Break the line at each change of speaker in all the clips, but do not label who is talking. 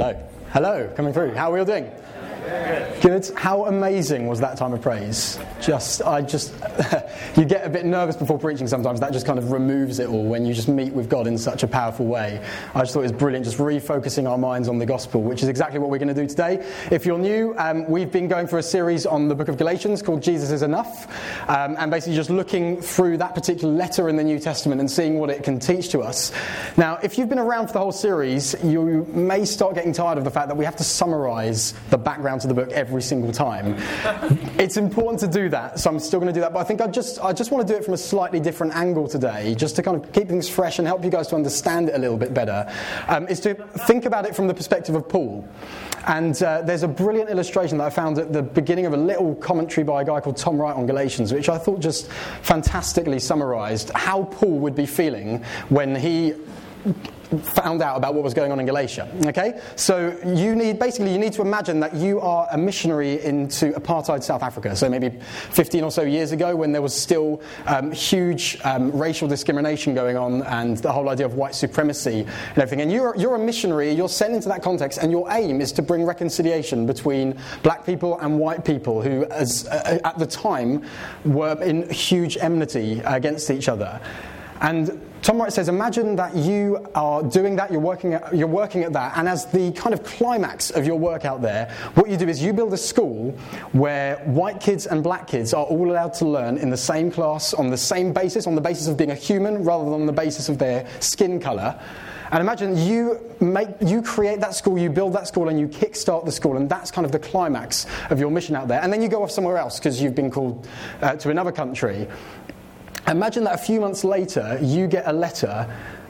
Hello. Hello, coming through. How are we all doing? Good. How amazing was that time of praise? Just, I just, you get a bit nervous before preaching sometimes. That just kind of removes it all when you just meet with God in such a powerful way. I just thought it was brilliant, just refocusing our minds on the gospel, which is exactly what we're going to do today. If you're new, um, we've been going for a series on the book of Galatians called Jesus is Enough, um, and basically just looking through that particular letter in the New Testament and seeing what it can teach to us. Now, if you've been around for the whole series, you may start getting tired of the fact that we have to summarize the background to the book every single time. it's important to do that, so I'm still going to do that. But I think I just I just want to do it from a slightly different angle today, just to kind of keep things fresh and help you guys to understand it a little bit better. Um, is to think about it from the perspective of Paul. And uh, there's a brilliant illustration that I found at the beginning of a little commentary by a guy called Tom Wright on Galatians, which I thought just fantastically summarized how Paul would be feeling when he found out about what was going on in Galatia. Okay, so you need basically you need to imagine that you are a missionary into apartheid South Africa. So maybe 15 or so years ago, when there was still um, huge um, racial discrimination going on and the whole idea of white supremacy and everything. And you're you're a missionary. You're sent into that context, and your aim is to bring reconciliation between black people and white people who, as uh, at the time, were in huge enmity against each other. And Tom Wright says, imagine that you are doing that, you're working, at, you're working at that, and as the kind of climax of your work out there, what you do is you build a school where white kids and black kids are all allowed to learn in the same class, on the same basis, on the basis of being a human, rather than on the basis of their skin colour. And imagine you make, you create that school, you build that school, and you kickstart the school, and that's kind of the climax of your mission out there. And then you go off somewhere else because you've been called uh, to another country. Imagine that a few months later, you get a letter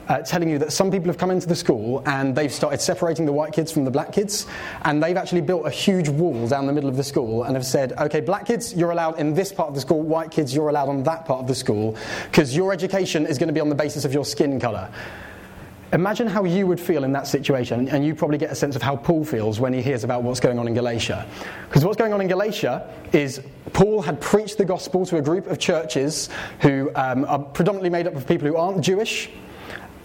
uh, telling you that some people have come into the school and they've started separating the white kids from the black kids, and they've actually built a huge wall down the middle of the school and have said, okay, black kids, you're allowed in this part of the school, white kids, you're allowed on that part of the school, because your education is going to be on the basis of your skin colour. Imagine how you would feel in that situation, and you probably get a sense of how Paul feels when he hears about what's going on in Galatia. Because what's going on in Galatia is Paul had preached the gospel to a group of churches who um, are predominantly made up of people who aren't Jewish,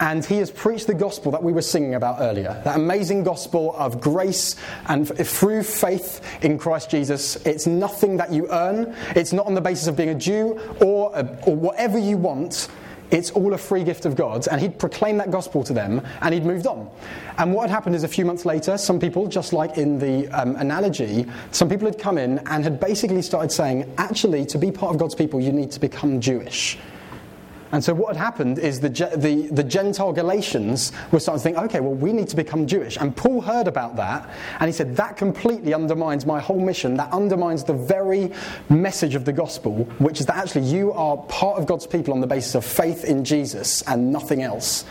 and he has preached the gospel that we were singing about earlier that amazing gospel of grace and through faith in Christ Jesus. It's nothing that you earn, it's not on the basis of being a Jew or, a, or whatever you want. It's all a free gift of God. And he'd proclaimed that gospel to them and he'd moved on. And what had happened is a few months later, some people, just like in the um, analogy, some people had come in and had basically started saying, actually, to be part of God's people, you need to become Jewish. And so what had happened is the, the, the, Gentile Galatians were starting to think, okay, well, we need to become Jewish. And Paul heard about that, and he said, that completely undermines my whole mission. That undermines the very message of the gospel, which is that actually you are part of God's people on the basis of faith in Jesus and nothing else.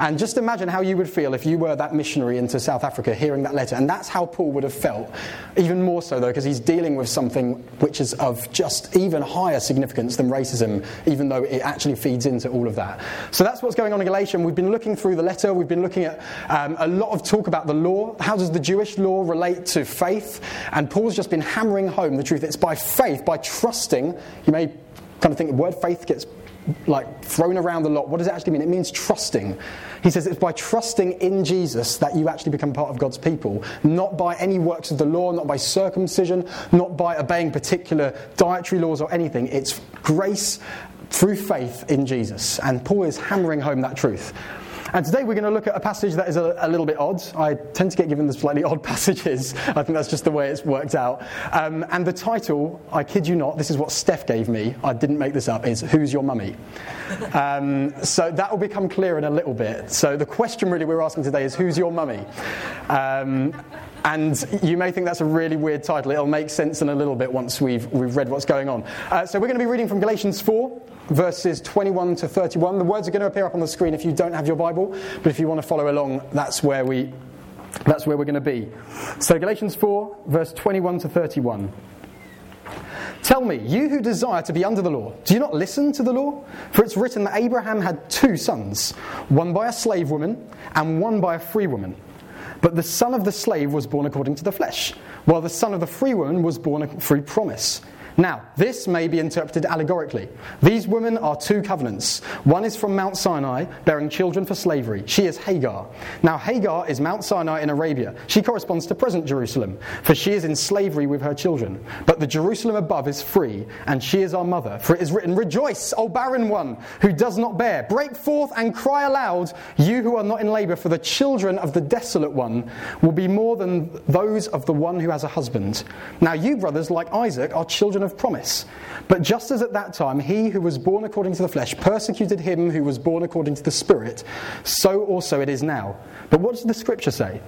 And just imagine how you would feel if you were that missionary into South Africa hearing that letter. And that's how Paul would have felt. Even more so, though, because he's dealing with something which is of just even higher significance than racism, even though it actually feeds into all of that. So that's what's going on in Galatia. We've been looking through the letter, we've been looking at um, a lot of talk about the law. How does the Jewish law relate to faith? And Paul's just been hammering home the truth. It's by faith, by trusting. You may kind of think the word faith gets like thrown around a lot. What does it actually mean? It means trusting. He says it's by trusting in Jesus that you actually become part of God's people, not by any works of the law, not by circumcision, not by obeying particular dietary laws or anything. It's grace through faith in Jesus. And Paul is hammering home that truth. And today we're going to look at a passage that is a, a, little bit odd. I tend to get given the slightly odd passages. I think that's just the way it's worked out. Um, and the title, I kid you not, this is what Steph gave me. I didn't make this up. Is Who's Your Mummy? Um, so that will become clear in a little bit. So the question really we're asking today is Who's Your Mummy? Um, and you may think that's a really weird title. It'll make sense in a little bit once we've, we've read what's going on. Uh, so we're going to be reading from Galatians 4, verses 21 to 31. The words are going to appear up on the screen if you don't have your Bible, but if you want to follow along, that's where, we, that's where we're going to be. So Galatians 4, verse 21 to 31. Tell me, you who desire to be under the law, do you not listen to the law? For it's written that Abraham had two sons, one by a slave woman and one by a free woman. But the son of the slave was born according to the flesh, while the son of the free woman was born through promise. Now, this may be interpreted allegorically. These women are two covenants. One is from Mount Sinai, bearing children for slavery. She is Hagar. Now, Hagar is Mount Sinai in Arabia. She corresponds to present Jerusalem, for she is in slavery with her children. But the Jerusalem above is free, and she is our mother. For it is written, Rejoice, O barren one who does not bear. Break forth and cry aloud, you who are not in labor, for the children of the desolate one will be more than those of the one who has a husband. Now, you, brothers, like Isaac, are children of promise. But just as at that time he who was born according to the flesh persecuted him who was born according to the Spirit, so also it is now. But what does the scripture say?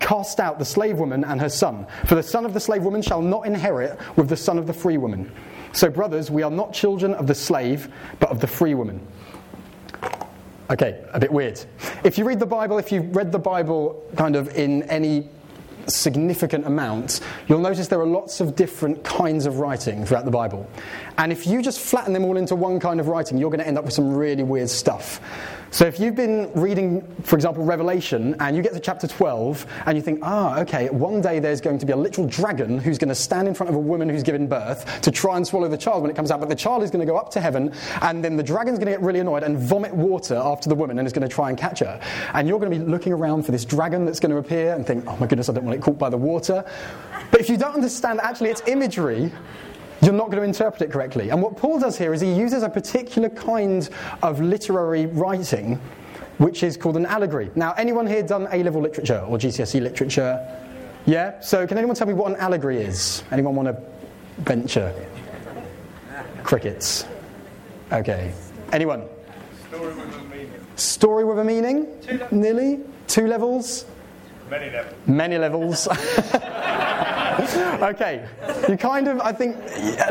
Cast out the slave woman and her son, for the son of the slave woman shall not inherit with the son of the free woman. So, brothers, we are not children of the slave, but of the free woman. Okay, a bit weird. If you read the Bible, if you've read the Bible kind of in any significant amount, you'll notice there are lots of different kinds of writing throughout the Bible. And if you just flatten them all into one kind of writing, you're going to end up with some really weird stuff. So if you've been reading, for example, Revelation, and you get to chapter 12, and you think, ah, okay, one day there's going to be a literal dragon who's going to stand in front of a woman who's given birth to try and swallow the child when it comes out, but the child is going to go up to heaven, and then the dragon's going to get really annoyed and vomit water after the woman and is going to try and catch her. And you're going to be looking around for this dragon that's going to appear and think, oh my goodness, I don't want it caught by the water. But if you don't understand actually its imagery, you're not going to interpret it correctly. And what Paul does here is he uses a particular kind of literary writing, which is called an allegory. Now, anyone here done A level literature or GCSE literature? Yeah? So, can anyone tell me what an allegory is? Anyone want to venture? Crickets. Okay. Anyone?
Story with a meaning.
Story with a meaning?
Two.
Nearly? Two levels?
Many levels.
Many levels. okay, you kind of, I think,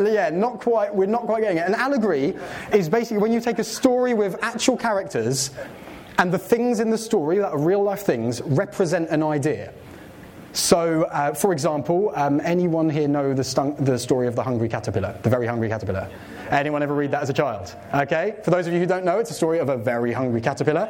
yeah, not quite, we're not quite getting it. An allegory is basically when you take a story with actual characters and the things in the story that are real life things represent an idea. So, uh, for example, um, anyone here know the, stung, the story of the hungry caterpillar, the very hungry caterpillar? Anyone ever read that as a child? Okay, for those of you who don't know, it's a story of a very hungry caterpillar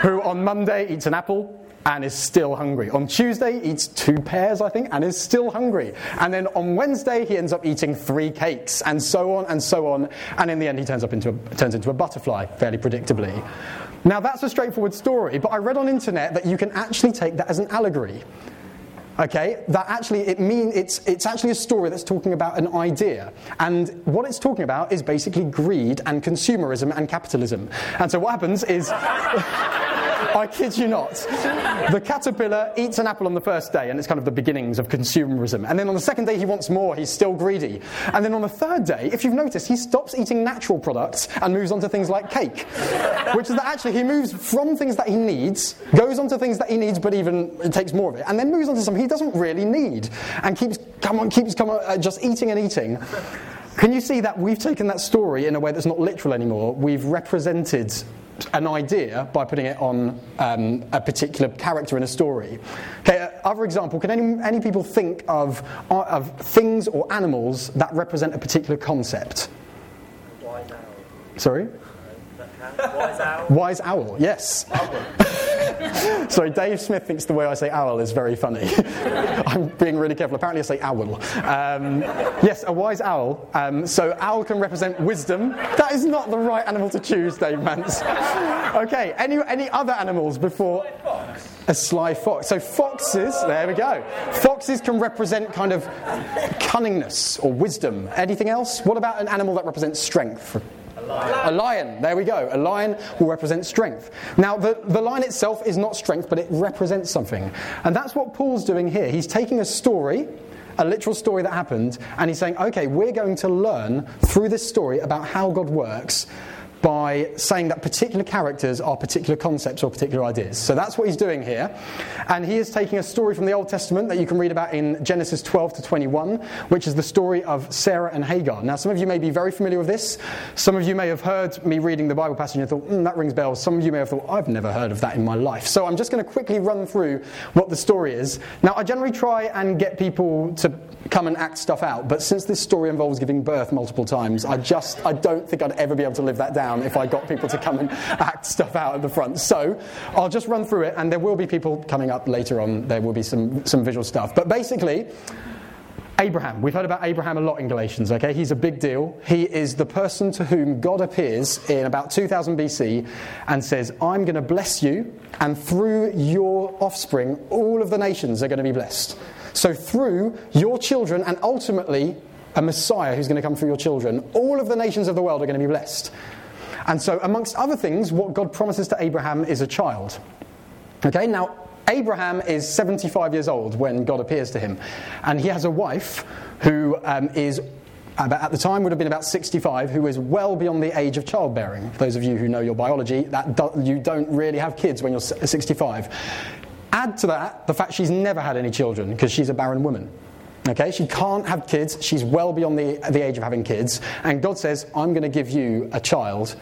who on Monday eats an apple, and is still hungry. On Tuesday, eats two pears, I think, and is still hungry. And then on Wednesday, he ends up eating three cakes, and so on and so on. And in the end, he turns up into a, turns into a butterfly, fairly predictably. Now that's a straightforward story, but I read on internet that you can actually take that as an allegory. Okay, that actually it mean it's it's actually a story that's talking about an idea, and what it's talking about is basically greed and consumerism and capitalism. And so what happens is. I kid you not. The caterpillar eats an apple on the first day, and it's kind of the beginnings of consumerism. And then on the second day, he wants more, he's still greedy. And then on the third day, if you've noticed, he stops eating natural products and moves on to things like cake. Which is that actually he moves from things that he needs, goes on to things that he needs, but even takes more of it, and then moves on to something he doesn't really need, and keeps, come on, keeps come on, uh, just eating and eating. Can you see that we've taken that story in a way that's not literal anymore? We've represented an idea by putting it on um, a particular character in a story. Okay, other example, can any, any people think of, of things or animals that represent a particular concept? Sorry?
Wise owl.
Wise owl, yes. Sorry, Dave Smith thinks the way I say owl is very funny. I'm being really careful. Apparently, I say owl. Um, yes, a wise owl. Um, so, owl can represent wisdom. That is not the right animal to choose, Dave Mance. Okay, any, any other animals before? A sly fox. So, foxes, there we go. Foxes can represent kind of cunningness or wisdom. Anything else? What about an animal that represents strength? A lion, there we go. A lion will represent strength. Now, the, the lion itself is not strength, but it represents something. And that's what Paul's doing here. He's taking a story, a literal story that happened, and he's saying, okay, we're going to learn through this story about how God works by saying that particular characters are particular concepts or particular ideas. So that's what he's doing here. And he is taking a story from the Old Testament that you can read about in Genesis 12 to 21, which is the story of Sarah and Hagar. Now, some of you may be very familiar with this. Some of you may have heard me reading the Bible passage and thought, mm, that rings bells. Some of you may have thought, I've never heard of that in my life. So I'm just going to quickly run through what the story is. Now, I generally try and get people to come and act stuff out, but since this story involves giving birth multiple times, I just, I don't think I'd ever be able to live that down if I got people to come and act stuff out at the front. So I'll just run through it, and there will be people coming up later on. There will be some, some visual stuff. But basically, Abraham. We've heard about Abraham a lot in Galatians, okay? He's a big deal. He is the person to whom God appears in about 2000 BC and says, I'm going to bless you, and through your offspring, all of the nations are going to be blessed. So, through your children, and ultimately a Messiah who's going to come through your children, all of the nations of the world are going to be blessed. And so, amongst other things, what God promises to Abraham is a child. Okay, now Abraham is 75 years old when God appears to him, and he has a wife who um, is at the time would have been about 65, who is well beyond the age of childbearing. Those of you who know your biology, that do, you don't really have kids when you're 65. Add to that the fact she's never had any children because she's a barren woman. Okay, she can't have kids. She's well beyond the, the age of having kids. And God says, I'm going to give you a child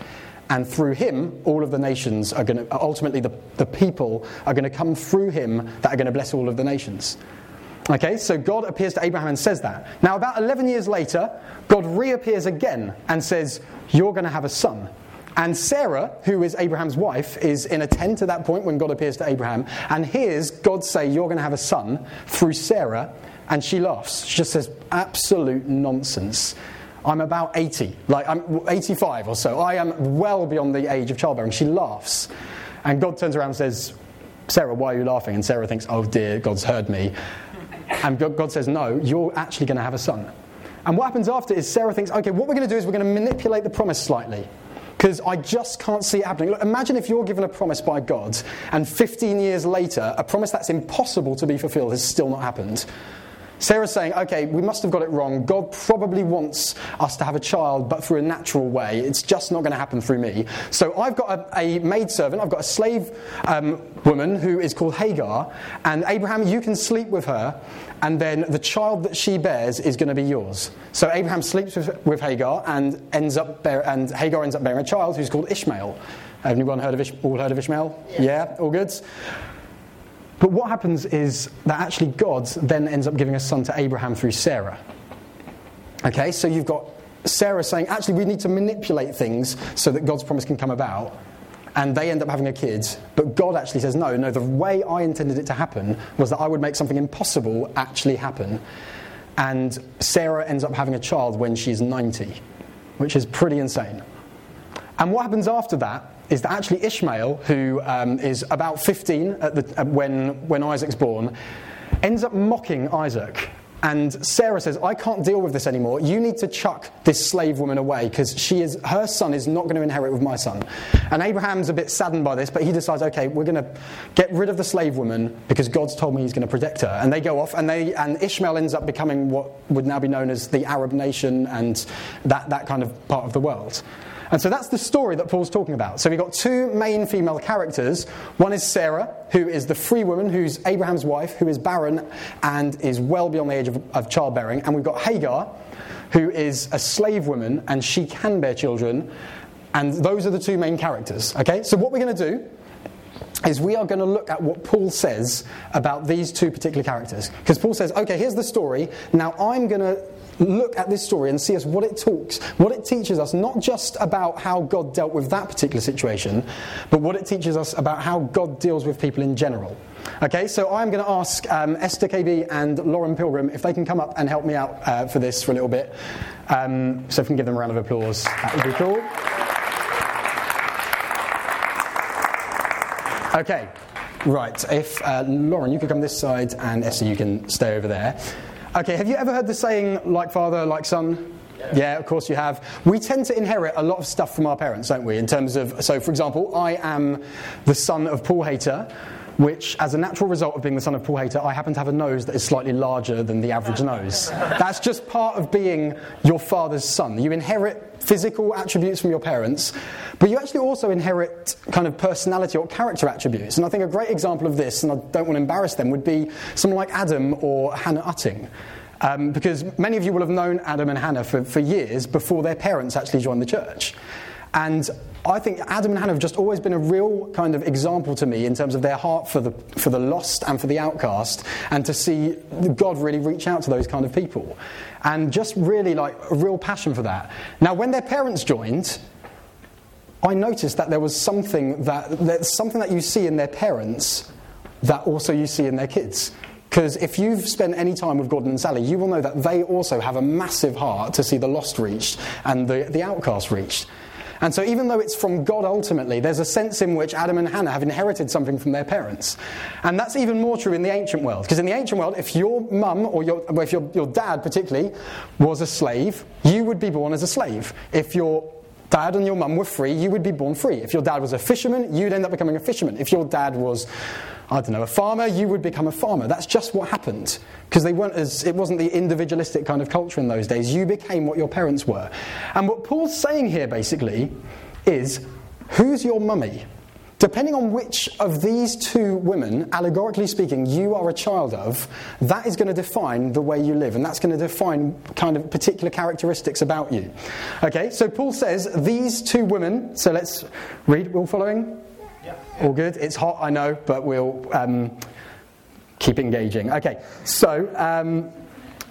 and through him, all of the nations are going to, ultimately, the, the people are going to come through him that are going to bless all of the nations. Okay, so God appears to Abraham and says that. Now, about 11 years later, God reappears again and says, You're going to have a son. And Sarah, who is Abraham's wife, is in a tent at that point when God appears to Abraham and hears God say, You're going to have a son through Sarah. And she laughs. She just says, Absolute nonsense. I'm about 80, like I'm 85 or so. I am well beyond the age of childbearing. She laughs. And God turns around and says, Sarah, why are you laughing? And Sarah thinks, oh dear, God's heard me. And God says, no, you're actually going to have a son. And what happens after is Sarah thinks, okay, what we're going to do is we're going to manipulate the promise slightly. Because I just can't see it happening. Look, imagine if you're given a promise by God, and 15 years later, a promise that's impossible to be fulfilled has still not happened. Sarah's saying, okay, we must have got it wrong. God probably wants us to have a child, but through a natural way. It's just not going to happen through me. So I've got a, a maidservant, I've got a slave um, woman who is called Hagar, and Abraham, you can sleep with her, and then the child that she bears is going to be yours. So Abraham sleeps with, with Hagar, and ends up bear, and Hagar ends up bearing a child who's called Ishmael. Have anyone heard of Ish, all heard of Ishmael? Yeah. yeah, all good. But what happens is that actually God then ends up giving a son to Abraham through Sarah. Okay, so you've got Sarah saying, actually, we need to manipulate things so that God's promise can come about. And they end up having a kid. But God actually says, no, no, the way I intended it to happen was that I would make something impossible actually happen. And Sarah ends up having a child when she's 90, which is pretty insane. And what happens after that is that actually Ishmael, who um, is about 15 the, uh, when, when Isaac's born, ends up mocking Isaac. And Sarah says, I can't deal with this anymore. You need to chuck this slave woman away because she is, her son is not going to inherit with my son. And Abraham's a bit saddened by this, but he decides, okay, we're going to get rid of the slave woman because God's told me he's going to protect her. And they go off, and, they, and Ishmael ends up becoming what would now be known as the Arab nation and that, that kind of part of the world. And so that's the story that Paul's talking about. So we've got two main female characters. One is Sarah, who is the free woman, who's Abraham's wife, who is barren and is well beyond the age of, of childbearing. And we've got Hagar, who is a slave woman, and she can bear children. And those are the two main characters. Okay? So what we're going to do is we are going to look at what Paul says about these two particular characters. Because Paul says, okay, here's the story. Now I'm going to look at this story and see us what it talks, what it teaches us, not just about how God dealt with that particular situation, but what it teaches us about how God deals with people in general. Okay, so I'm going to ask um, Esther KB and Lauren Pilgrim if they can come up and help me out uh, for this for a little bit. Um, so if we can give them a round of applause, that would be cool. Okay, right. If uh, Lauren, you could come this side, and Esther, you can stay over there. Okay, have you ever heard the saying, like father, like son? Yeah. yeah. of course you have. We tend to inherit a lot of stuff from our parents, don't we? In terms of, so for example, I am the son of Paul Hater, which, as a natural result of being the son of Paul Hater, I happen to have a nose that is slightly larger than the average nose. That's just part of being your father's son. You inherit physical attributes from your parents, but you actually also inherit kind of personality or character attributes. And I think a great example of this, and I don't want to embarrass them, would be someone like Adam or Hannah Utting. Um, because many of you will have known Adam and Hannah for, for years before their parents actually joined the church. And I think Adam and Hannah have just always been a real kind of example to me in terms of their heart for the, for the lost and for the outcast, and to see God really reach out to those kind of people. And just really like a real passion for that. Now, when their parents joined, I noticed that there was something that, something that you see in their parents that also you see in their kids. Because if you've spent any time with Gordon and Sally, you will know that they also have a massive heart to see the lost reached and the, the outcast reached. And so, even though it's from God ultimately, there's a sense in which Adam and Hannah have inherited something from their parents. And that's even more true in the ancient world. Because in the ancient world, if your mum or your, well, if your, your dad particularly was a slave, you would be born as a slave. If your dad and your mum were free, you would be born free. If your dad was a fisherman, you'd end up becoming a fisherman. If your dad was, I don't know, a farmer, you would become a farmer. That's just what happened. Because they weren't as, it wasn't the individualistic kind of culture in those days. You became what your parents were. And what Paul's saying here basically is who's your mummy? Depending on which of these two women, allegorically speaking, you are a child of, that is going to define the way you live, and that's going to define kind of particular characteristics about you. Okay, so Paul says these two women, so let's read, all following?
Yeah.
All good? It's hot, I know, but we'll um, keep engaging. Okay, so. Um,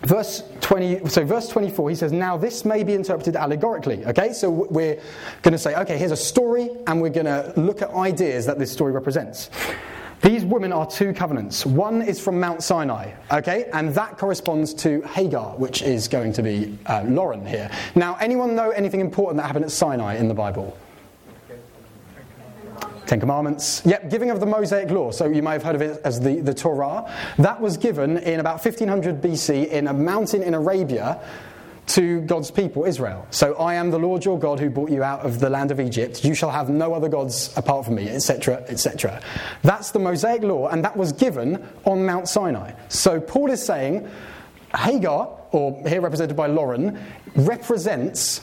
Verse 20, so verse 24, he says, Now this may be interpreted allegorically. Okay, so we're going to say, okay, here's a story, and we're going to look at ideas that this story represents. These women are two covenants. One is from Mount Sinai, okay, and that corresponds to Hagar, which is going to be uh, Lauren here. Now, anyone know anything important that happened at Sinai in the Bible? Ten Commandments. Yep, giving of the Mosaic Law. So you may have heard of it as the, the Torah. That was given in about 1500 BC in a mountain in Arabia to God's people, Israel. So I am the Lord your God who brought you out of the land of Egypt. You shall have no other gods apart from me, etc., etc. That's the Mosaic Law, and that was given on Mount Sinai. So Paul is saying Hagar, or here represented by Lauren, represents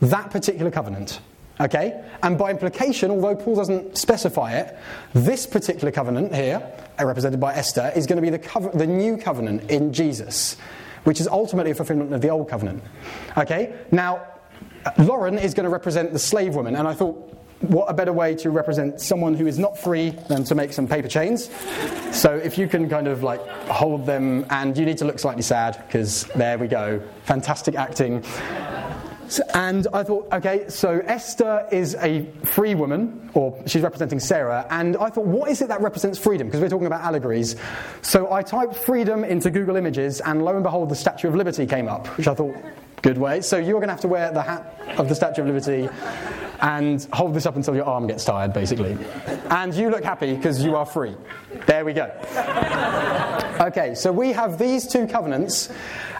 that particular covenant. Okay? And by implication, although Paul doesn't specify it, this particular covenant here, uh, represented by Esther, is going to be the, the new covenant in Jesus, which is ultimately a fulfillment of the old covenant. Okay? Now, Lauren is going to represent the slave woman, and I thought, what a better way to represent someone who is not free than to make some paper chains. So if you can kind of like hold them, and you need to look slightly sad, because there we go. Fantastic acting. And I thought, okay, so Esther is a free woman, or she's representing Sarah, and I thought, what is it that represents freedom? Because we're talking about allegories. So I typed freedom into Google Images, and lo and behold, the Statue of Liberty came up, which I thought, good way. So you're going to have to wear the hat of the Statue of Liberty and hold this up until your arm gets tired, basically. And you look happy because you are free. There we go. Okay, so we have these two covenants,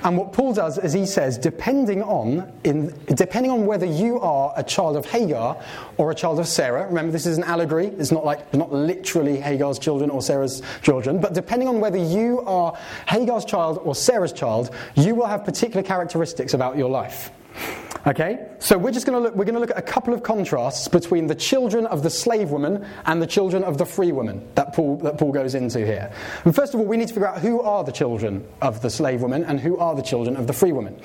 and what Paul does is he says, depending on, in, depending on whether you are a child of Hagar or a child of Sarah, remember this is an allegory, it's not like not literally Hagar's children or Sarah's children, but depending on whether you are Hagar's child or Sarah's child, you will have particular characteristics about your life. Okay, so we're just going to look. We're going to look at a couple of contrasts between the children of the slave woman and the children of the free woman that Paul that Paul goes into here. And first of all, we need to figure out who are the children of the slave woman and who are the children of the free woman.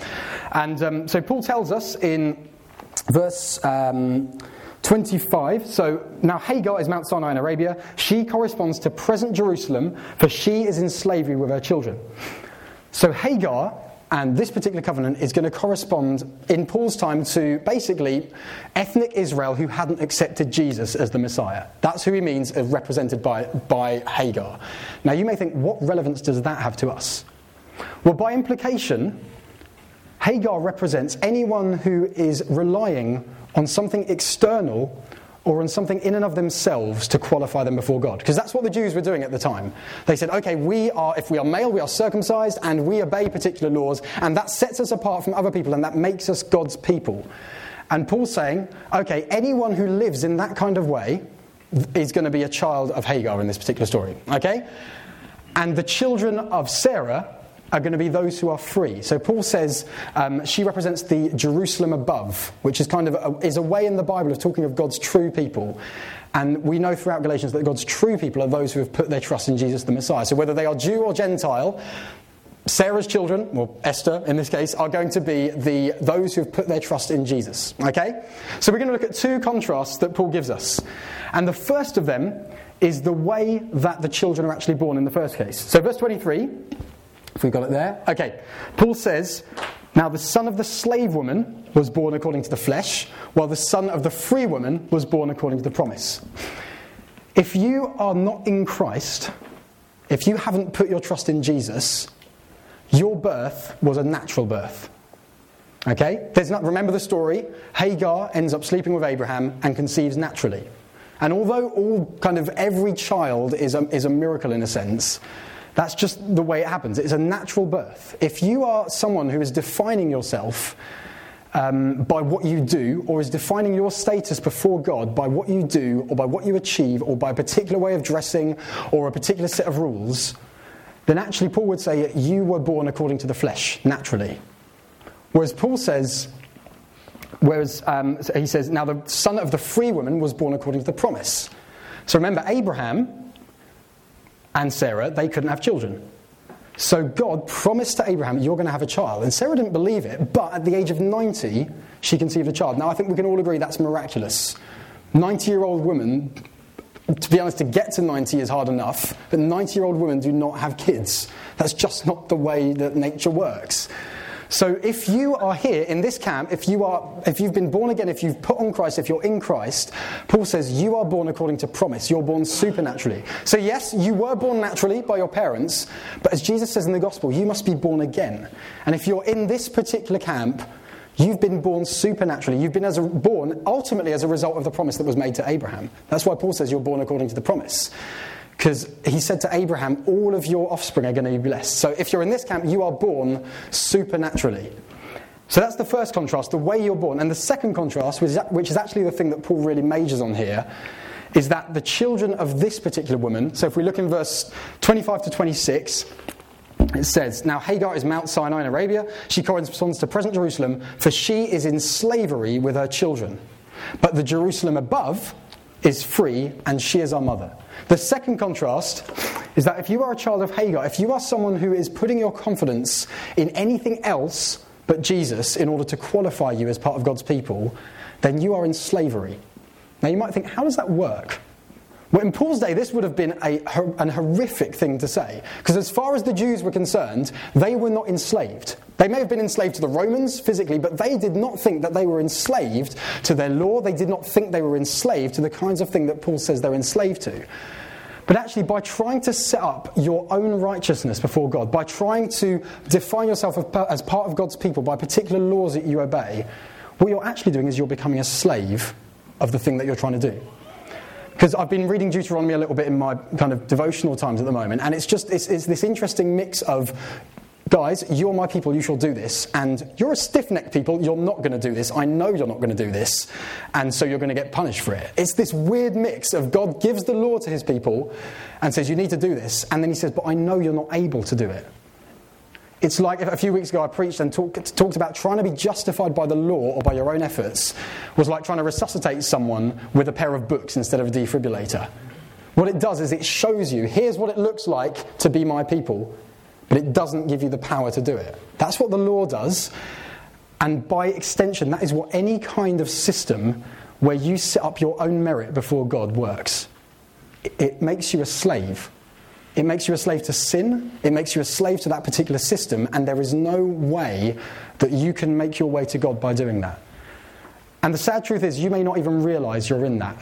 And um, so Paul tells us in verse. Um, 25. So now Hagar is Mount Sinai in Arabia. She corresponds to present Jerusalem, for she is in slavery with her children. So Hagar and this particular covenant is going to correspond in Paul's time to basically ethnic Israel who hadn't accepted Jesus as the Messiah. That's who he means as represented by, by Hagar. Now you may think, what relevance does that have to us? Well, by implication, Hagar represents anyone who is relying on something external or on something in and of themselves to qualify them before God. Because that's what the Jews were doing at the time. They said, okay, we are, if we are male, we are circumcised and we obey particular laws, and that sets us apart from other people and that makes us God's people. And Paul's saying, okay, anyone who lives in that kind of way is going to be a child of Hagar in this particular story. Okay? And the children of Sarah are going to be those who are free. So Paul says um, she represents the Jerusalem above, which is kind of a, is a way in the Bible of talking of God's true people. And we know throughout Galatians that God's true people are those who have put their trust in Jesus the Messiah. So whether they are Jew or Gentile, Sarah's children, or Esther in this case, are going to be the, those who have put their trust in Jesus. Okay? So we're going to look at two contrasts that Paul gives us. And the first of them is the way that the children are actually born in the first case. So, verse 23 if we got it there. Okay. Paul says, Now the son of the slave woman was born according to the flesh, while the son of the free woman was born according to the promise. If you are not in Christ, if you haven't put your trust in Jesus, your birth was a natural birth. Okay? There's not, remember the story? Hagar ends up sleeping with Abraham and conceives naturally. And although all kind of every child is a, is a miracle in a sense, that's just the way it happens. It's a natural birth. If you are someone who is defining yourself um, by what you do, or is defining your status before God by what you do, or by what you achieve, or by a particular way of dressing, or a particular set of rules, then actually Paul would say you were born according to the flesh, naturally. Whereas Paul says, whereas um, he says, now the son of the free woman was born according to the promise. So remember, Abraham and Sarah, they couldn't have children. So God promised to Abraham, You're going to have a child. And Sarah didn't believe it, but at the age of 90, she conceived a child. Now, I think we can all agree that's miraculous. 90 year old woman, to be honest, to get to 90 is hard enough, but 90 year old women do not have kids. That's just not the way that nature works. So if you are here in this camp, if you are if you've been born again, if you've put on Christ, if you're in Christ, Paul says you are born according to promise. You're born supernaturally. So yes, you were born naturally by your parents, but as Jesus says in the gospel, you must be born again. And if you're in this particular camp, You've been born supernaturally. You've been as a, born ultimately as a result of the promise that was made to Abraham. That's why Paul says you're born according to the promise. Because he said to Abraham, All of your offspring are going to be blessed. So if you're in this camp, you are born supernaturally. So that's the first contrast, the way you're born. And the second contrast, which is actually the thing that Paul really majors on here, is that the children of this particular woman, so if we look in verse 25 to 26, it says, Now Hagar is Mount Sinai in Arabia. She corresponds to present Jerusalem, for she is in slavery with her children. But the Jerusalem above is free, and she is our mother. The second contrast is that if you are a child of Hagar, if you are someone who is putting your confidence in anything else but Jesus in order to qualify you as part of God's people, then you are in slavery. Now you might think, how does that work? Well, in Paul's day, this would have been a, an horrific thing to say. Because as far as the Jews were concerned, they were not enslaved. They may have been enslaved to the Romans physically, but they did not think that they were enslaved to their law. They did not think they were enslaved to the kinds of thing that Paul says they're enslaved to. But actually, by trying to set up your own righteousness before God, by trying to define yourself as part of God's people by particular laws that you obey, what you're actually doing is you're becoming a slave of the thing that you're trying to do. Because I've been reading Deuteronomy a little bit in my kind of devotional times at the moment, and it's just it's, it's this interesting mix of guys, you're my people, you shall do this. And you're a stiff necked people, you're not going to do this. I know you're not going to do this. And so you're going to get punished for it. It's this weird mix of God gives the law to his people and says, you need to do this. And then he says, but I know you're not able to do it. It's like a few weeks ago I preached and talk, talked about trying to be justified by the law or by your own efforts was like trying to resuscitate someone with a pair of books instead of a defibrillator. What it does is it shows you here's what it looks like to be my people, but it doesn't give you the power to do it. That's what the law does. And by extension, that is what any kind of system where you set up your own merit before God works. It makes you a slave. It makes you a slave to sin. It makes you a slave to that particular system. And there is no way that you can make your way to God by doing that. And the sad truth is, you may not even realize you're in that.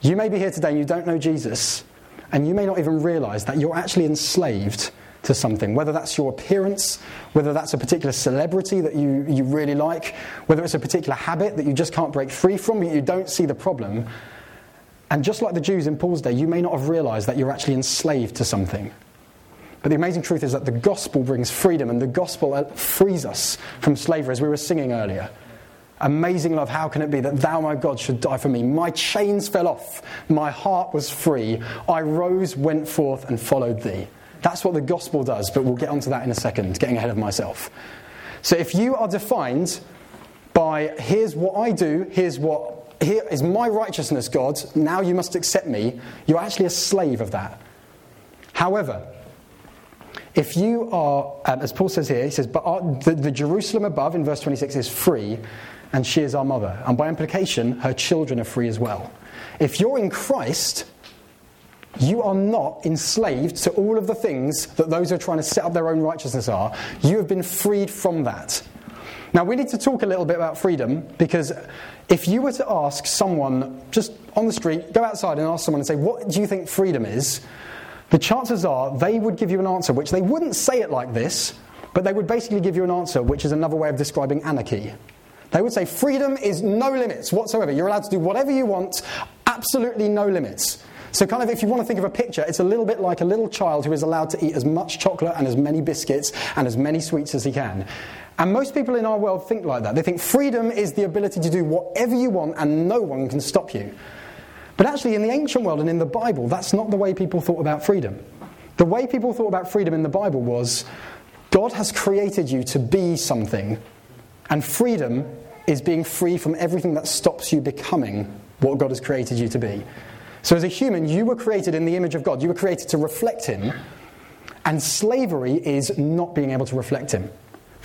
You may be here today and you don't know Jesus, and you may not even realize that you're actually enslaved to something, whether that's your appearance, whether that's a particular celebrity that you, you really like, whether it's a particular habit that you just can't break free from, but you don't see the problem. And just like the Jews in Paul's day, you may not have realized that you're actually enslaved to something. But the amazing truth is that the gospel brings freedom, and the gospel uh, frees us from slavery, as we were singing earlier. Amazing love, how can it be that thou, my God, should die for me? My chains fell off, my heart was free. I rose, went forth, and followed thee. That's what the gospel does, but we'll get onto that in a second, getting ahead of myself. So if you are defined by here's what I do, here's what here is my righteousness, God, now you must accept me, you're actually a slave of that. However, if you are, um, as Paul says here, he says, but our, the, the Jerusalem above in verse 26 is free, and she is our mother. And by implication, her children are free as well. If you're in Christ, you are not enslaved to all of the things that those who are trying to set up their own righteousness are. You have been freed from that. Now, we need to talk a little bit about freedom because if you were to ask someone just on the street, go outside and ask someone and say, What do you think freedom is? the chances are they would give you an answer which they wouldn't say it like this, but they would basically give you an answer which is another way of describing anarchy. They would say freedom is no limits whatsoever. You're allowed to do whatever you want, absolutely no limits. So, kind of, if you want to think of a picture, it's a little bit like a little child who is allowed to eat as much chocolate and as many biscuits and as many sweets as he can. And most people in our world think like that. They think freedom is the ability to do whatever you want and no one can stop you. But actually, in the ancient world and in the Bible, that's not the way people thought about freedom. The way people thought about freedom in the Bible was God has created you to be something, and freedom is being free from everything that stops you becoming what God has created you to be. So, as a human, you were created in the image of God, you were created to reflect Him, and slavery is not being able to reflect Him.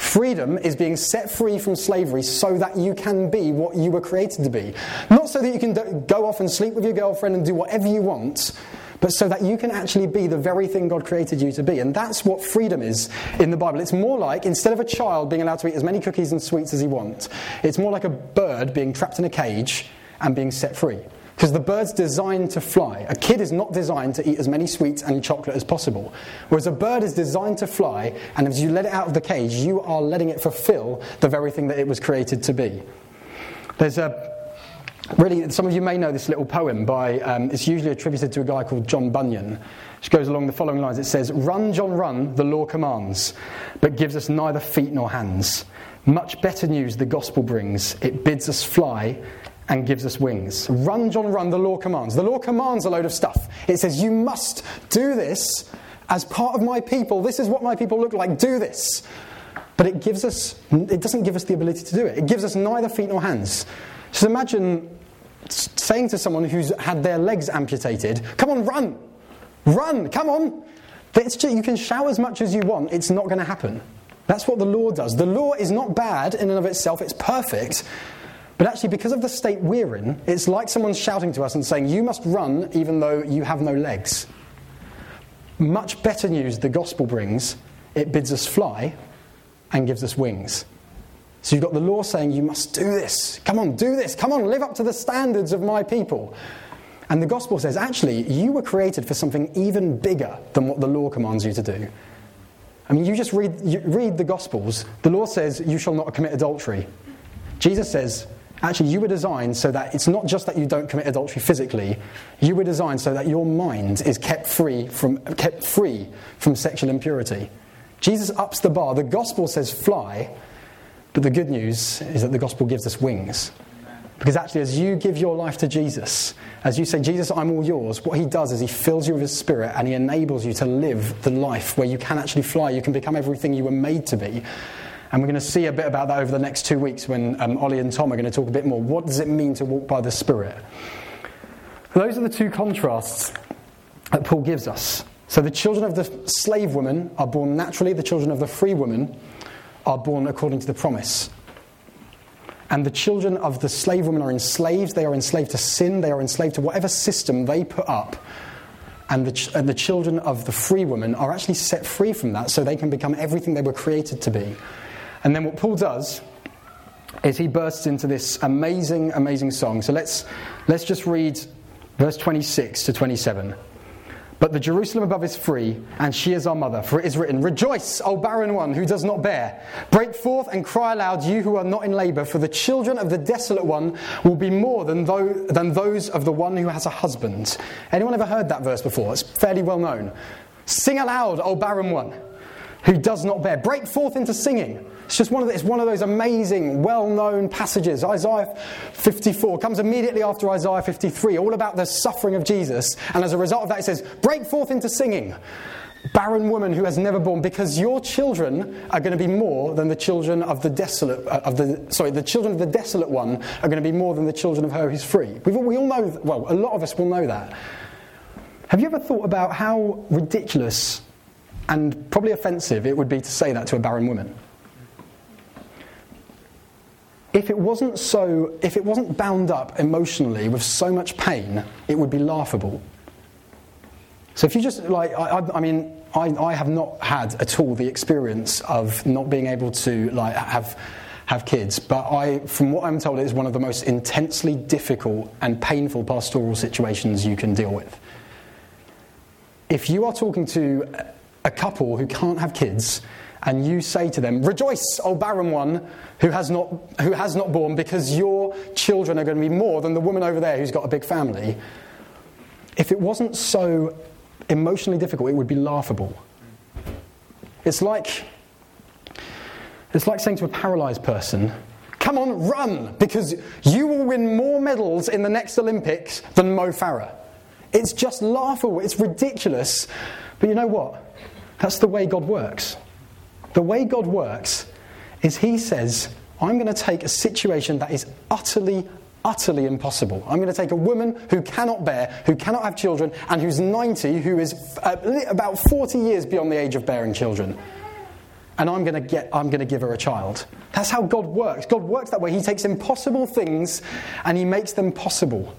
Freedom is being set free from slavery so that you can be what you were created to be. Not so that you can go off and sleep with your girlfriend and do whatever you want, but so that you can actually be the very thing God created you to be. And that's what freedom is in the Bible. It's more like, instead of a child being allowed to eat as many cookies and sweets as he wants, it's more like a bird being trapped in a cage and being set free. Because the bird's designed to fly. A kid is not designed to eat as many sweets and chocolate as possible. Whereas a bird is designed to fly, and as you let it out of the cage, you are letting it fulfill the very thing that it was created to be. There's a really, some of you may know this little poem by, um, it's usually attributed to a guy called John Bunyan, which goes along the following lines. It says, Run, John, run, the law commands, but gives us neither feet nor hands. Much better news the gospel brings. It bids us fly and gives us wings. Run, John, run, the law commands. The law commands a load of stuff. It says, You must do this as part of my people. This is what my people look like. Do this. But it gives us, it doesn't give us the ability to do it. It gives us neither feet nor hands. So imagine saying to someone who's had their legs amputated, Come on, run! Run! Come on! Just, you can shout as much as you want, it's not going to happen. That's what the law does. The law is not bad in and of itself, it's perfect. But actually, because of the state we're in, it's like someone shouting to us and saying, You must run even though you have no legs. Much better news the gospel brings it bids us fly and gives us wings. So you've got the law saying, You must do this. Come on, do this. Come on, live up to the standards of my people. And the gospel says, Actually, you were created for something even bigger than what the law commands you to do. I mean, you just read, you read the gospels. The law says, You shall not commit adultery. Jesus says, Actually, you were designed so that it's not just that you don't commit adultery physically, you were designed so that your mind is kept free from, kept free from sexual impurity. Jesus ups the bar. The gospel says fly, but the good news is that the gospel gives us wings. Because actually, as you give your life to Jesus, as you say, Jesus, I'm all yours, what he does is he fills you with his spirit and he enables you to live the life where you can actually fly. You can become everything you were made to be. And we're going to see a bit about that over the next two weeks when um, Ollie and Tom are going to talk a bit more. What does it mean to walk by the Spirit? Those are the two contrasts that Paul gives us. So the children of the slave woman are born naturally, the children of the free woman are born according to the promise. And the children of the slave woman are enslaved. They are enslaved to sin. They are enslaved to whatever system they put up. And the, ch- and the children of the free woman are actually set free from that so they can become everything they were created to be. And then what Paul does is he bursts into this amazing, amazing song. So let's, let's just read verse 26 to 27. But the Jerusalem above is free, and she is our mother. For it is written, Rejoice, O barren one who does not bear. Break forth and cry aloud, you who are not in labour, for the children of the desolate one will be more than, than those of the one who has a husband. Anyone ever heard that verse before? It's fairly well known. Sing aloud, O barren one who does not bear. Break forth into singing. It's just one of, the, it's one of those amazing, well known passages. Isaiah 54 comes immediately after Isaiah 53, all about the suffering of Jesus. And as a result of that, it says, Break forth into singing, barren woman who has never born, because your children are going to be more than the children of the desolate, uh, of the, sorry, the children of the desolate one are going to be more than the children of her who's free. We've, we all know, well, a lot of us will know that. Have you ever thought about how ridiculous and probably offensive it would be to say that to a barren woman? If it wasn't so, if it wasn't bound up emotionally with so much pain, it would be laughable. So if you just like, I, I, I mean, I, I, have not had at all the experience of not being able to like have have kids, but I, from what I'm told, it is one of the most intensely difficult and painful pastoral situations you can deal with. if you are talking to a couple who can't have kids and you say to them, Rejoice, O barren one who has not, who has not born, because your children are going to be more than the woman over there who's got a big family, if it wasn't so emotionally difficult, it would be laughable. It's like, it's like saying to a paralyzed person, Come on, run, because you will win more medals in the next Olympics than Mo Farah. It's just laughable, it's ridiculous. But you know what? That's the way God works. The way God works is He says, I'm going to take a situation that is utterly, utterly impossible. I'm going to take a woman who cannot bear, who cannot have children, and who's 90, who is uh, about 40 years beyond the age of bearing children. And I'm going to get, I'm going to give her a child. That's how God works. God works that way. He takes impossible things and He makes them possible.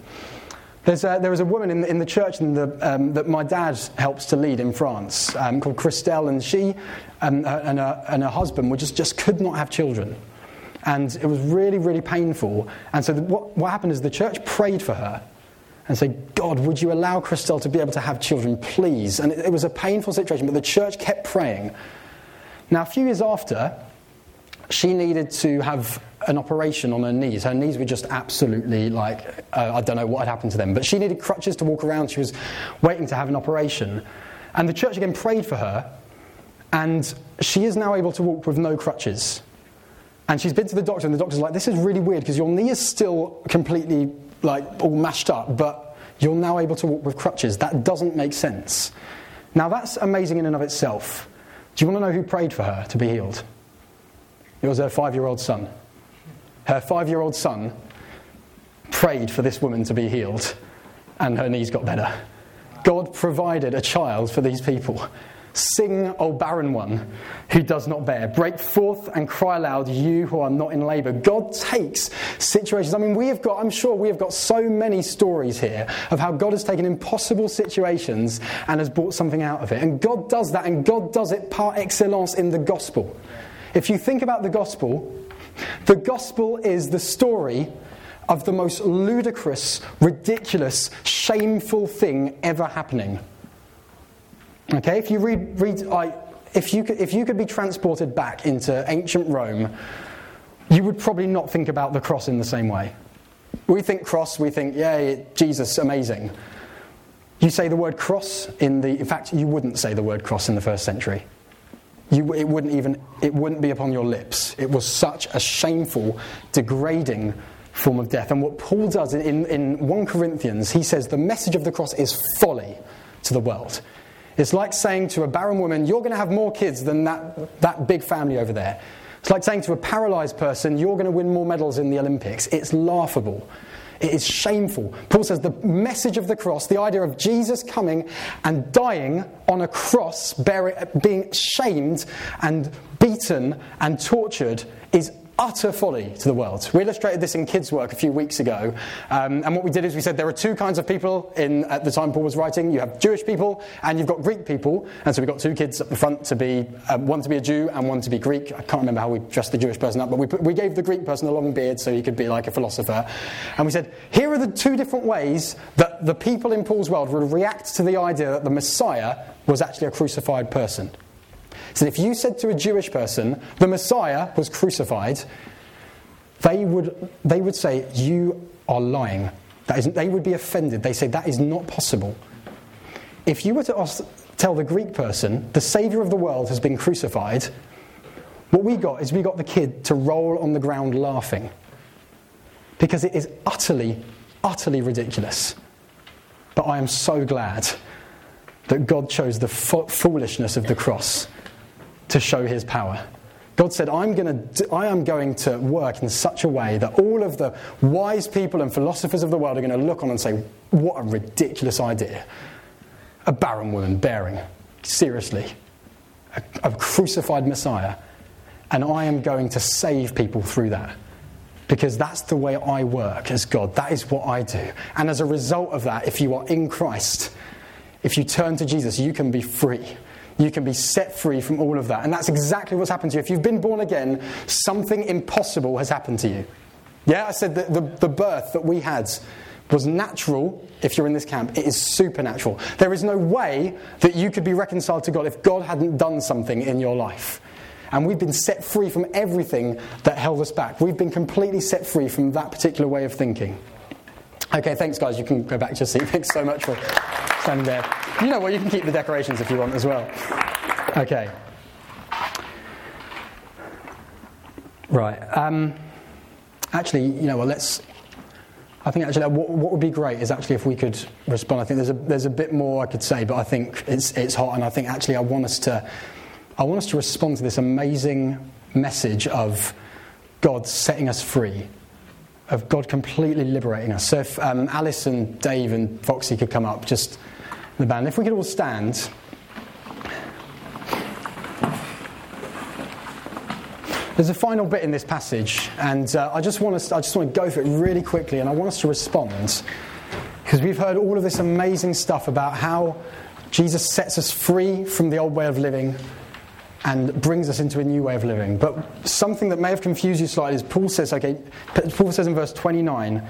A, there is a woman in the, in the church the, um, that my dad helps to lead in France um, called Christelle, and she um, and, her, and her husband were just, just could not have children. And it was really, really painful. And so the, what, what happened is the church prayed for her and said, God, would you allow Christelle to be able to have children, please? And it, it was a painful situation, but the church kept praying. Now, a few years after, she needed to have an operation on her knees. Her knees were just absolutely like, uh, I don't know what had happened to them, but she needed crutches to walk around. She was waiting to have an operation. And the church again prayed for her, and she is now able to walk with no crutches. And she's been to the doctor, and the doctor's like, This is really weird because your knee is still completely like all mashed up, but you're now able to walk with crutches. That doesn't make sense. Now, that's amazing in and of itself. Do you want to know who prayed for her to be healed? It was her five year old son. Her five year old son prayed for this woman to be healed, and her knees got better. God provided a child for these people. Sing, O barren one who does not bear. Break forth and cry aloud, you who are not in labor. God takes situations. I mean, we have got, I'm sure we have got so many stories here of how God has taken impossible situations and has brought something out of it. And God does that, and God does it par excellence in the gospel. If you think about the gospel, the gospel is the story of the most ludicrous, ridiculous, shameful thing ever happening. Okay, if you read, read I, if, you could, if you could be transported back into ancient Rome, you would probably not think about the cross in the same way. We think cross, we think, yay, Jesus, amazing. You say the word cross in the, in fact, you wouldn't say the word cross in the first century. You, it wouldn't even, it wouldn't be upon your lips. It was such a shameful, degrading form of death. And what Paul does in, in 1 Corinthians, he says the message of the cross is folly to the world. It's like saying to a barren woman, You're going to have more kids than that, that big family over there. It's like saying to a paralyzed person, You're going to win more medals in the Olympics. It's laughable. It is shameful. Paul says the message of the cross, the idea of Jesus coming and dying on a cross, being shamed and beaten and tortured, is utter folly to the world. We illustrated this in kids' work a few weeks ago. Um, and what we did is we said there are two kinds of people in, at the time Paul was writing. You have Jewish people and you've got Greek people. And so we've got two kids up the front to be, um, one to be a Jew and one to be Greek. I can't remember how we dressed the Jewish person up, but we, put, we gave the Greek person a long beard so he could be like a philosopher. And we said, here are the two different ways that the people in Paul's world would react to the idea that the Messiah was actually a crucified person. So if you said to a Jewish person, the Messiah was crucified, they would, they would say, You are lying. That is, they would be offended. They say, That is not possible. If you were to ask, tell the Greek person, the Saviour of the world has been crucified, what we got is we got the kid to roll on the ground laughing. Because it is utterly, utterly ridiculous. But I am so glad that God chose the fo- foolishness of the cross to show his power. God said, I'm to, I am going to work in such a way that all of the wise people and philosophers of the world are going to look on and say, What a ridiculous idea. A barren woman bearing, seriously, a, a crucified Messiah. And I am going to save people through that. Because that's the way I work as God. That is what I do. And as a result of that, if you are in Christ, if you turn to Jesus, you can be free you can be set free from all of that. And that's exactly what's happened to you. If you've been born again, something impossible has happened to you. Yeah, I said that the, the birth that we had was natural if you're in this camp. It is supernatural. There is no way that you could be reconciled to God if God hadn't done something in your life. And we've been set free from everything that held us back. We've been completely set free from that particular way of thinking. Okay, thanks, guys. You can go back to your seat. Thanks so much for standing there. You know what? You can keep the decorations if you want as well. Okay. Right. Um, actually, you know what? Let's. I think actually what, what, would be great is actually if we could respond. I think there's a there's a bit more I could say, but I think it's it's hot, and I think actually I want us to I want us to respond to this amazing message of God setting us free, of God completely liberating us. So if um, Alice and Dave and Foxy could come up, just the band, if we could all stand. There's a final bit in this passage, and uh, I just want us, I just want to go through it really quickly, and I want us to respond because we've heard all of this amazing stuff about how Jesus sets us free from the old way of living and brings us into a new way of living. But something that may have confused you slightly is Paul says, okay, Paul says in verse 29,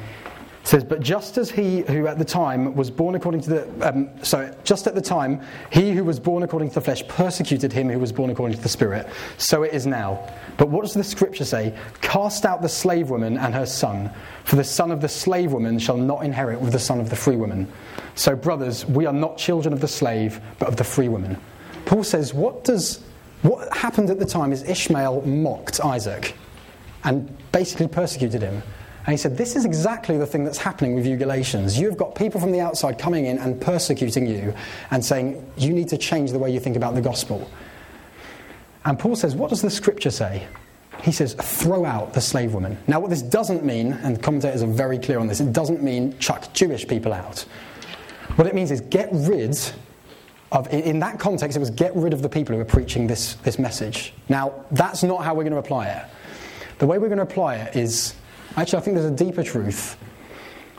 says, But just as he who at the time was born according to the, um, so just at the time, he who was born according to the flesh persecuted him who was born according to the Spirit, so it is now. But what does the scripture say? Cast out the slave woman and her son, for the son of the slave woman shall not inherit with the son of the free woman. So, brothers, we are not children of the slave, but of the free woman. Paul says, What does what happened at the time is Ishmael mocked Isaac and basically persecuted him. And he said, This is exactly the thing that's happening with you Galatians. You've got people from the outside coming in and persecuting you and saying, You need to change the way you think about the gospel. And Paul says, What does the scripture say? He says, Throw out the slave woman. Now, what this doesn't mean, and commentators are very clear on this, it doesn't mean chuck Jewish people out. What it means is get rid of, in that context, it was get rid of the people who are preaching this, this message. Now, that's not how we're going to apply it. The way we're going to apply it is actually, I think there's a deeper truth,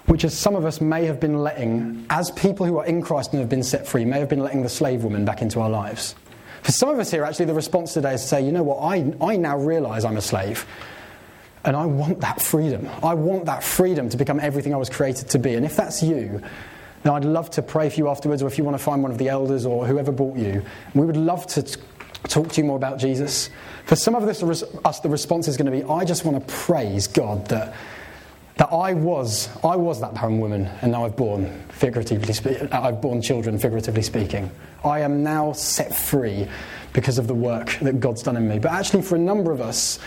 which is some of us may have been letting, as people who are in Christ and have been set free, may have been letting the slave woman back into our lives. For some of us here, actually, the response today is to say, you know what, I, I now realize I'm a slave. And I want that freedom. I want that freedom to become everything I was created to be. And if that's you, now, I'd love to pray for you afterwards, or if you want to find one of the elders or whoever brought you, we would love to t- talk to you more about Jesus. For some of this, us, the response is going to be, I just want to praise God that, that I was, I was that barren woman, and now I've born, figuratively spe- I've born children, figuratively speaking. I am now set free because of the work that God's done in me. But actually, for a number of us,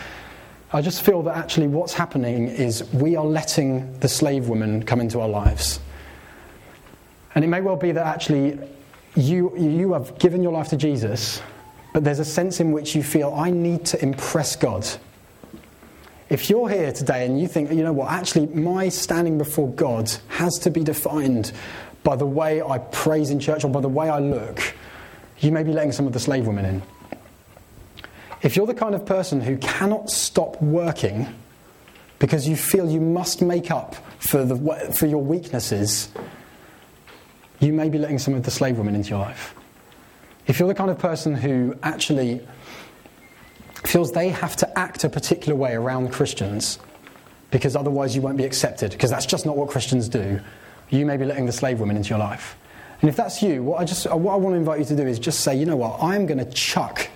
I just feel that actually what's happening is we are letting the slave woman come into our lives. And it may well be that actually you, you have given your life to Jesus, but there's a sense in which you feel, I need to impress God. If you're here today and you think, you know what, actually, my standing before God has to be defined by the way I praise in church or by the way I look, you may be letting some of the slave women in. If you're the kind of person who cannot stop working because you feel you must make up for, the, for your weaknesses, you may be letting some of the slave women into your life. If you're the kind of person who actually feels they have to act a particular way around Christians because otherwise you won't be accepted, because that's just not what Christians do, you may be letting the slave women into your life. And if that's you, what I, just, what I want to invite you to do is just say, you know what, I'm going to chuck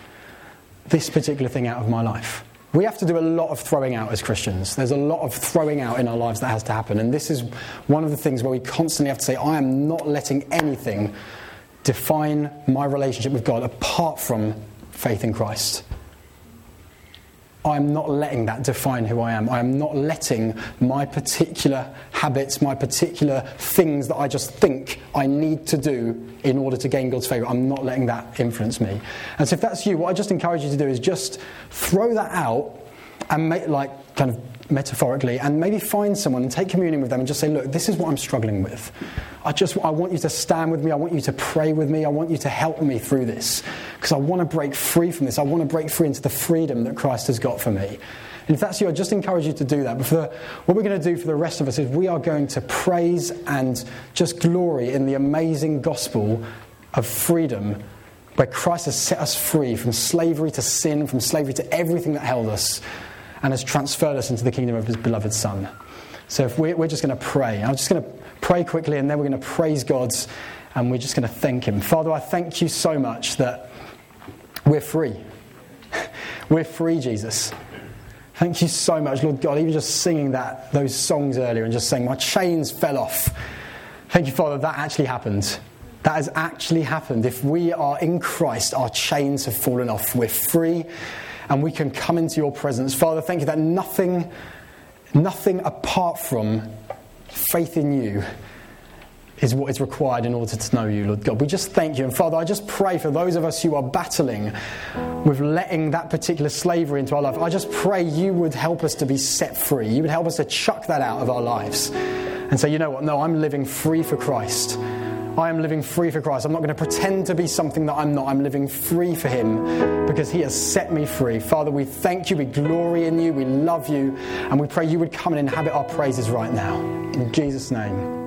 this particular thing out of my life. We have to do a lot of throwing out as Christians. There's a lot of throwing out in our lives that has to happen. And this is one of the things where we constantly have to say, I am not letting anything define my relationship with God apart from faith in Christ. I'm not letting that define who I am. I am not letting my particular habits, my particular things that I just think I need to do in order to gain God's favour, I'm not letting that influence me. And so if that's you, what I just encourage you to do is just throw that out and make, like, kind of metaphorically, and maybe find someone and take communion with them and just say, look, this is what I'm struggling with. I just I want you to stand with me. I want you to pray with me. I want you to help me through this because I want to break free from this. I want to break free into the freedom that Christ has got for me. And if that's you, I just encourage you to do that. But the, what we're going to do for the rest of us is we are going to praise and just glory in the amazing gospel of freedom where Christ has set us free from slavery to sin, from slavery to everything that held us and has transferred us into the kingdom of his beloved Son. So if we're, we're just going to pray, I'm just going to pray quickly, and then we're going to praise God and we're just going to thank Him. Father, I thank you so much that we're free. we're free, Jesus. Thank you so much, Lord God, even just singing that, those songs earlier and just saying, My chains fell off. Thank you, Father, that actually happened. That has actually happened. If we are in Christ, our chains have fallen off. We're free and we can come into your presence. Father, thank you that nothing, nothing apart from faith in you is what is required in order to know you, Lord God. We just thank you. And Father, I just pray for those of us who are battling with letting that particular slavery into our life. I just pray you would help us to be set free. You would help us to chuck that out of our lives and say, you know what? No, I'm living free for Christ. I am living free for Christ. I'm not going to pretend to be something that I'm not. I'm living free for Him because He has set me free. Father, we thank you. We glory in you. We love you. And we pray you would come and inhabit our praises right now. In Jesus' name.